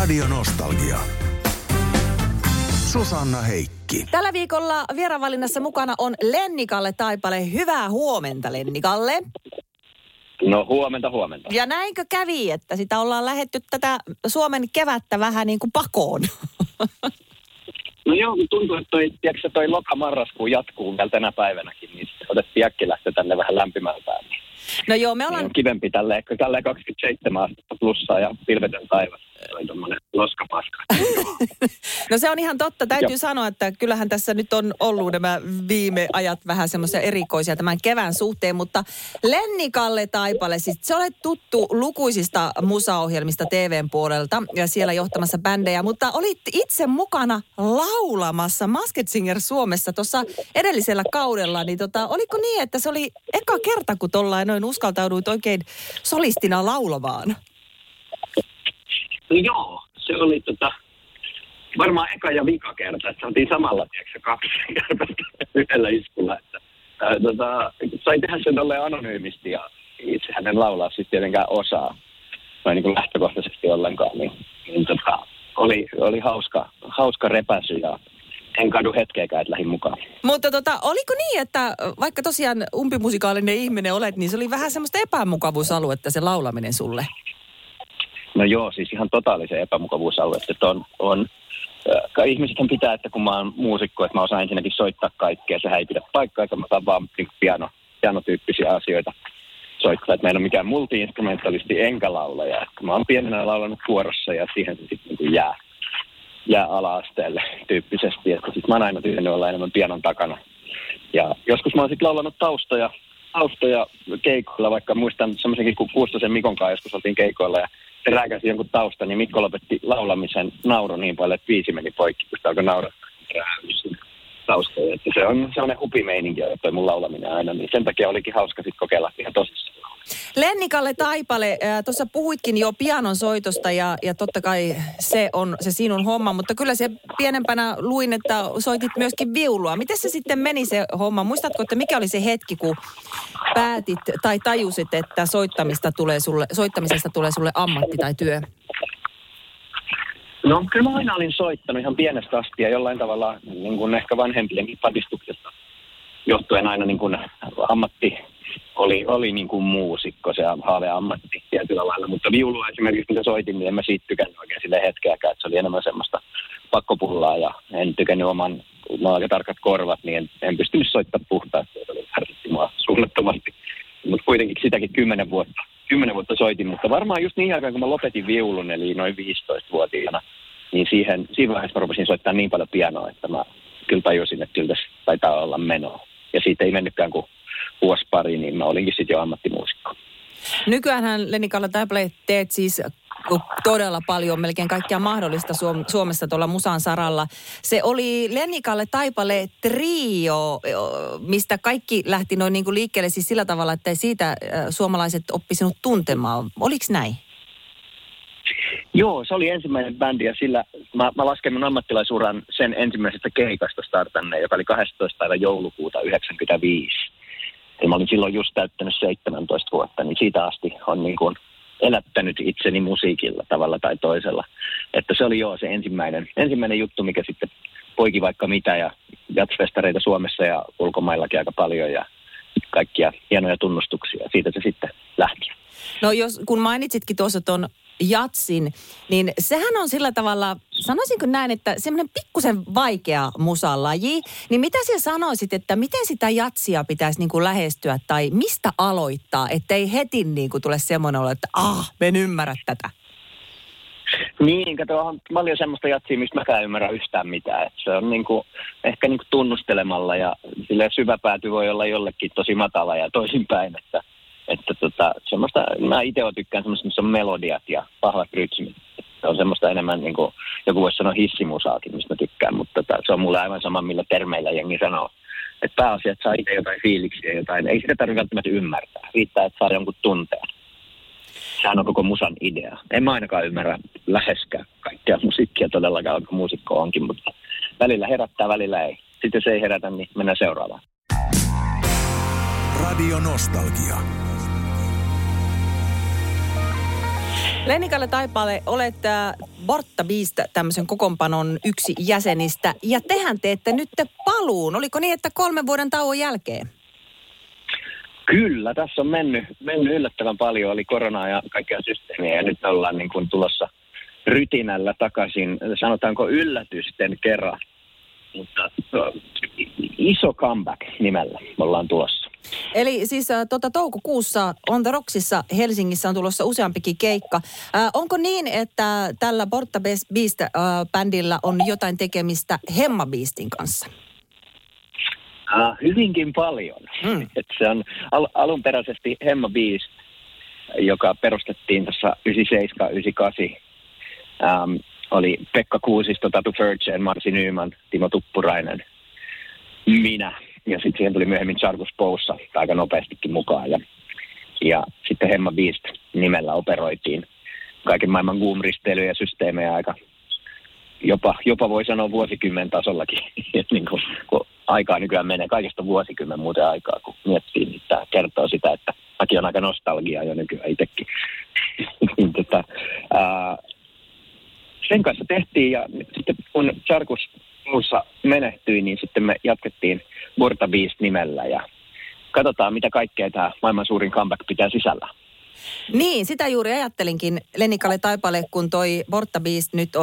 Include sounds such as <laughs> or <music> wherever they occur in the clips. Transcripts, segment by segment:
Radio Nostalgia. Susanna Heikki. Tällä viikolla vieravalinnassa mukana on Lennikalle Taipale. Hyvää huomenta Lennikalle. No huomenta, huomenta. Ja näinkö kävi, että sitä ollaan lähetty tätä Suomen kevättä vähän niin kuin pakoon? <laughs> No joo, tuntuu, että toi, tiedätkö, toi loka-marraskuu jatkuu vielä tänä päivänäkin, niin otettiin äkki lähteä tänne vähän lämpimältään. Niin No joo, me niin ollaan... on kivempi tälleen, tälleen 27 astetta plussaa ja pilvetön taivas. Loskapaska. <laughs> No se on ihan totta. Täytyy Joo. sanoa, että kyllähän tässä nyt on ollut nämä viime ajat vähän semmoisia erikoisia tämän kevään suhteen, mutta Lennikalle Taipale, siis se olet tuttu lukuisista musaohjelmista TVn puolelta ja siellä johtamassa bändejä, mutta olit itse mukana laulamassa Masked Singer Suomessa tuossa edellisellä kaudella, niin tota, oliko niin, että se oli eka kerta, kun tollain noin uskaltauduit oikein solistina laulamaan? No joo, se oli tota, varmaan eka ja vika kerta, että saatiin samalla, tiedätkö, kaksi kärpästä yhdellä iskulla. Että, ää, tota, sai tehdä sen tolleen anonyymisti ja itse hänen laulaa siis tietenkään osaa, noin niin kuin lähtökohtaisesti ollenkaan, niin, niin tota, oli, oli hauska, hauska repäsy ja en kadu hetkeäkään, että lähdin mukaan. Mutta tota, oliko niin, että vaikka tosiaan umpimusikaalinen ihminen olet, niin se oli vähän semmoista epämukavuusaluetta se laulaminen sulle? No joo, siis ihan totaalisen epämukavuusalue, että on, on ihmisethän pitää, että kun mä oon muusikko, että mä osaan ensinnäkin soittaa kaikkea, sehän ei pidä paikkaa, eikä mä osaan vaan niin piano, pianotyyppisiä asioita soittaa, että mä en ole mikään multi-instrumentalisti enkä laulaja. Että mä oon pienenä laulanut kuorossa ja siihen se sitten niin jää, jää ala-asteelle tyyppisesti, että sit mä oon aina tykännyt olla enemmän pianon takana. Ja joskus mä oon sitten laulanut taustoja, taustoja keikoilla, vaikka muistan semmoisenkin kuin Kuustosen Mikon kanssa joskus oltiin keikoilla ja se rääkäsi jonkun tausta, niin Mikko lopetti laulamisen nauru niin paljon, että viisi meni poikki, kun sitä alkoi nauraa taustoja. Että se on sellainen hupimeininki, että toi mun laulaminen aina, niin sen takia olikin hauska sitten kokeilla ihan tosissaan. Lennikalle Taipale, tuossa puhuitkin jo pianon soitosta ja, ja totta kai se on se sinun homma, mutta kyllä se pienempänä luin, että soitit myöskin viulua. Miten se sitten meni se homma? Muistatko, että mikä oli se hetki, kun päätit tai tajusit, että soittamista tulee sulle, soittamisesta tulee sulle ammatti tai työ? No kyllä mä aina olin soittanut ihan pienestä asti ja jollain tavalla niin kuin ehkä vanhempienkin patistuksesta johtuen aina niin kuin ammatti oli, oli niin kuin muusikko, se haave-ammatti tietyllä lailla. Mutta viulua esimerkiksi, mitä soitin, niin en mä siitä tykännyt oikein sille hetkeäkään, että se oli enemmän semmoista pakkopullaa ja en tykännyt oman, on aika tarkat korvat, niin en, en pystynyt soittamaan puhtaasti, se oli ärsytti mua suunnattomasti. Mutta kuitenkin sitäkin kymmenen vuotta, kymmenen vuotta soitin, mutta varmaan just niin aikaan, kun mä lopetin viulun, eli noin 15-vuotiaana, niin siihen, siinä vaiheessa mä rupesin soittaa niin paljon pianoa, että mä kyllä tajusin, että kyllä tässä taitaa olla menoa. Ja siitä ei mennytkään kuin vuosi pari, niin mä olinkin sitten jo ammattimuusikko. Nykyäänhän Lennikalle Taipale teet siis todella paljon, melkein kaikkea mahdollista Suom- Suomessa tuolla musan saralla. Se oli Lennikalle Taipale trio, mistä kaikki lähti noin niin kuin liikkeelle siis sillä tavalla, että siitä suomalaiset oppi sinut tuntemaan. Oliko näin? Joo, se oli ensimmäinen bändi ja sillä mä, mä lasken mun ammattilaisuran sen ensimmäisestä keikasta startanne, joka oli 12. päivä joulukuuta 95. Ja mä olin silloin just täyttänyt 17 vuotta, niin siitä asti on niin kuin elättänyt itseni musiikilla tavalla tai toisella. Että se oli joo se ensimmäinen, ensimmäinen juttu, mikä sitten poiki vaikka mitä ja jatsfestareita Suomessa ja ulkomaillakin aika paljon ja kaikkia hienoja tunnustuksia. Siitä se sitten lähti. No jos, kun mainitsitkin tuossa tuon jatsin, niin sehän on sillä tavalla, sanoisinko näin, että semmoinen pikkusen vaikea musalaji. Niin mitä sä sanoisit, että miten sitä jatsia pitäisi niin kuin lähestyä tai mistä aloittaa, ettei heti niin kuin tule semmoinen olo, että ah, mä en ymmärrä tätä. Niin, kato, on paljon semmoista jatsia, mistä mäkään ymmärrä yhtään mitään. Et se on niinku, ehkä niinku tunnustelemalla ja sille syvä pääty voi olla jollekin tosi matala ja toisinpäin. Että, että tota, semmoista, mä itse tykkään semmoista, missä on melodiat ja vahvat rytmit. Se on semmoista enemmän, niin kuin joku voisi sanoa hissimusaakin, mistä mä tykkään, mutta tota, se on mulle aivan sama, millä termeillä jengi sanoo. Että pääasia, että saa itse jotain fiiliksiä, jotain. Ei sitä tarvitse välttämättä ymmärtää. Riittää, että saa jonkun tunteen. Sehän on koko musan idea. En mä ainakaan ymmärrä läheskään kaikkea musiikkia todellakaan, vaikka muusikko onkin, mutta välillä herättää, välillä ei. Sitten jos ei herätä, niin mennään seuraavaan. Radio Nostalgia. Lennikalle Taipale, olet äh, Bortta Beast tämmöisen kokoonpanon yksi jäsenistä. Ja tehän teette nyt paluun. Oliko niin, että kolmen vuoden tauon jälkeen? Kyllä, tässä on mennyt, mennyt yllättävän paljon. Oli koronaa ja kaikkea systeemiä ja nyt ollaan niin kuin tulossa rytinällä takaisin, sanotaanko yllätysten kerran. Mutta iso comeback nimellä me ollaan tulossa. Eli siis äh, tota, toukokuussa On The Rocksissa Helsingissä on tulossa useampikin keikka. Äh, onko niin, että tällä Porta Beast-bändillä äh, on jotain tekemistä Hemma Beastin kanssa? Uh, hyvinkin paljon. Mm. Et se on al- alunperäisesti Hemma Beast, joka perustettiin tuossa 97-98. Um, oli Pekka Kuusisto, Tatu Fergen, Marsi Nyman, Timo Tuppurainen, minä. Ja sitten siihen tuli myöhemmin Chargus Poussa aika nopeastikin mukaan. Ja, ja sitten Hemma Beast nimellä operoitiin kaiken maailman boom ja systeemejä aika jopa, jopa voi sanoa vuosikymmen tasollakin. <laughs> niin kun, kun aikaa nykyään menee, kaikesta vuosikymmen muuten aikaa, kun miettii, niin tämä kertoo sitä, että mäkin on aika nostalgia jo nykyään itsekin. <laughs> niin, tota, ää, sen kanssa tehtiin ja sitten kun Charkus muussa menehtyi, niin sitten me jatkettiin Borta Beast nimellä ja katsotaan, mitä kaikkea tämä maailman suurin comeback pitää sisällä. Niin, sitä juuri ajattelinkin Lenikalle Taipale, kun toi Borta Beast nyt o,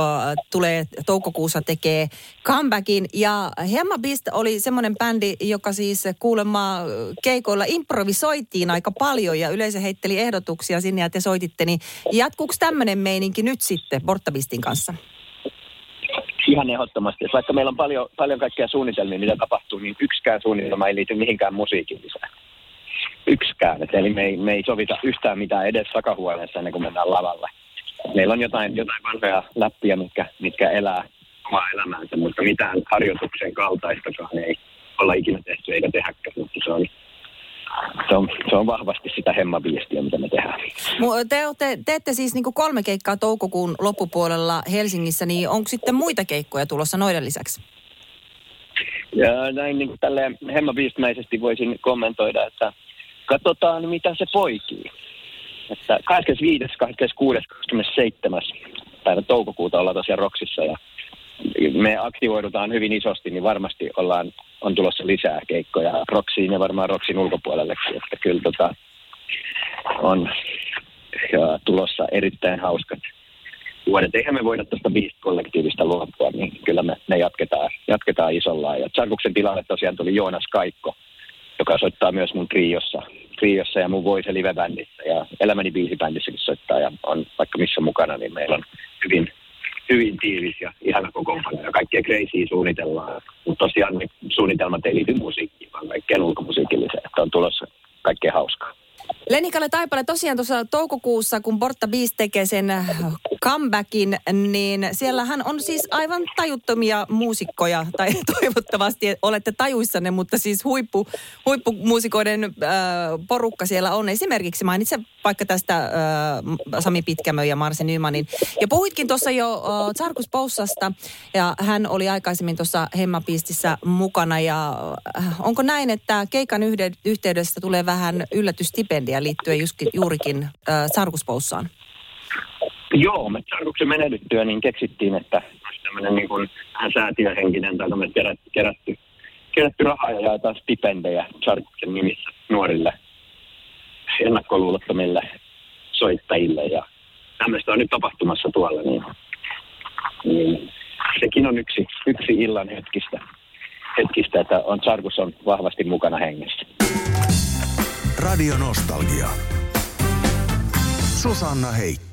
tulee toukokuussa tekee comebackin. Ja Hemma Beast oli semmoinen bändi, joka siis kuulemma keikoilla improvisoitiin aika paljon ja yleisö heitteli ehdotuksia sinne ja te soititte. Niin jatkuuko tämmöinen meininki nyt sitten Borta Beastin kanssa? Ihan ehdottomasti. Vaikka meillä on paljon, paljon kaikkia suunnitelmia, mitä tapahtuu, niin yksikään suunnitelma ei liity mihinkään musiikilliseen yksikään. Et eli me ei, me ei sovita yhtään mitään edes takahuoneessa ennen kuin mennään lavalle. Meillä on jotain, jotain vanhoja läppiä, mitkä, mitkä elää omaa elämäänsä, mutta mitään harjoituksen kaltaistakaan ei olla ikinä tehty eikä tehäkään. Mutta se on, se on, se on vahvasti sitä hemmabiistiä, mitä me tehdään. Te te teette siis niin kolme keikkaa toukokuun loppupuolella Helsingissä, niin onko sitten muita keikkoja tulossa noiden lisäksi? Ja näin niin tälle voisin kommentoida, että katsotaan mitä se poikii. Että 25., 26., 27. päivä toukokuuta ollaan tosiaan Roksissa ja me aktivoidutaan hyvin isosti, niin varmasti ollaan, on tulossa lisää keikkoja Roksiin ja varmaan Roksin ulkopuolellekin. Että kyllä tota, on ja tulossa erittäin hauskat vuodet. Eihän me voida tuosta kollektiivista luopua, niin kyllä me, me jatketaan, jatketaan isolla. Ja Charkuksen tilalle tosiaan tuli Joonas Kaikko, joka soittaa myös mun triossa, triossa ja mun Voice Live-bändissä ja Elämäni biisibändissäkin soittaa ja on vaikka missä mukana, niin meillä on hyvin, hyvin tiivis ja ihana kokoonpano ja kaikkea crazy suunnitellaan. Mutta tosiaan ne suunnitelmat ei liity musiikkiin, vaan kaikkeen ulkomusiikilliseen, että on tulossa kaikkea hauskaa. Lenikalle Taipale, tosiaan tuossa toukokuussa, kun Porta Beast tekee sen comebackin, niin siellähän on siis aivan tajuttomia muusikkoja, tai <laughs> toivottavasti olette tajuissanne, mutta siis huippu, huippumuusikoiden äh, porukka siellä on. Esimerkiksi mainitsen vaikka tästä äh, Sami Pitkämö ja Marsi Nymanin. Ja puhuitkin tuossa jo äh, Tsarkus Poussasta, ja hän oli aikaisemmin tuossa Hemmapistissä mukana, ja äh, onko näin, että keikan yhteydessä tulee vähän yllätystipendiä liittyen juurikin äh, Tsarkus Poussaan? Joo, me Sarkuksen menetyttyä niin keksittiin, että olisi tämmöinen niin kuin vähän säätiöhenkinen tai tämmöinen kerätty, kerätty, kerätty rahaa ja jaetaan stipendejä Sarkuksen nimissä nuorille ennakkoluulottomille soittajille ja tämmöistä on nyt tapahtumassa tuolla, niin, niin sekin on yksi, yksi illan hetkistä, hetkistä että on Sarkus on vahvasti mukana hengessä. Radio Nostalgia. Susanna Heikki.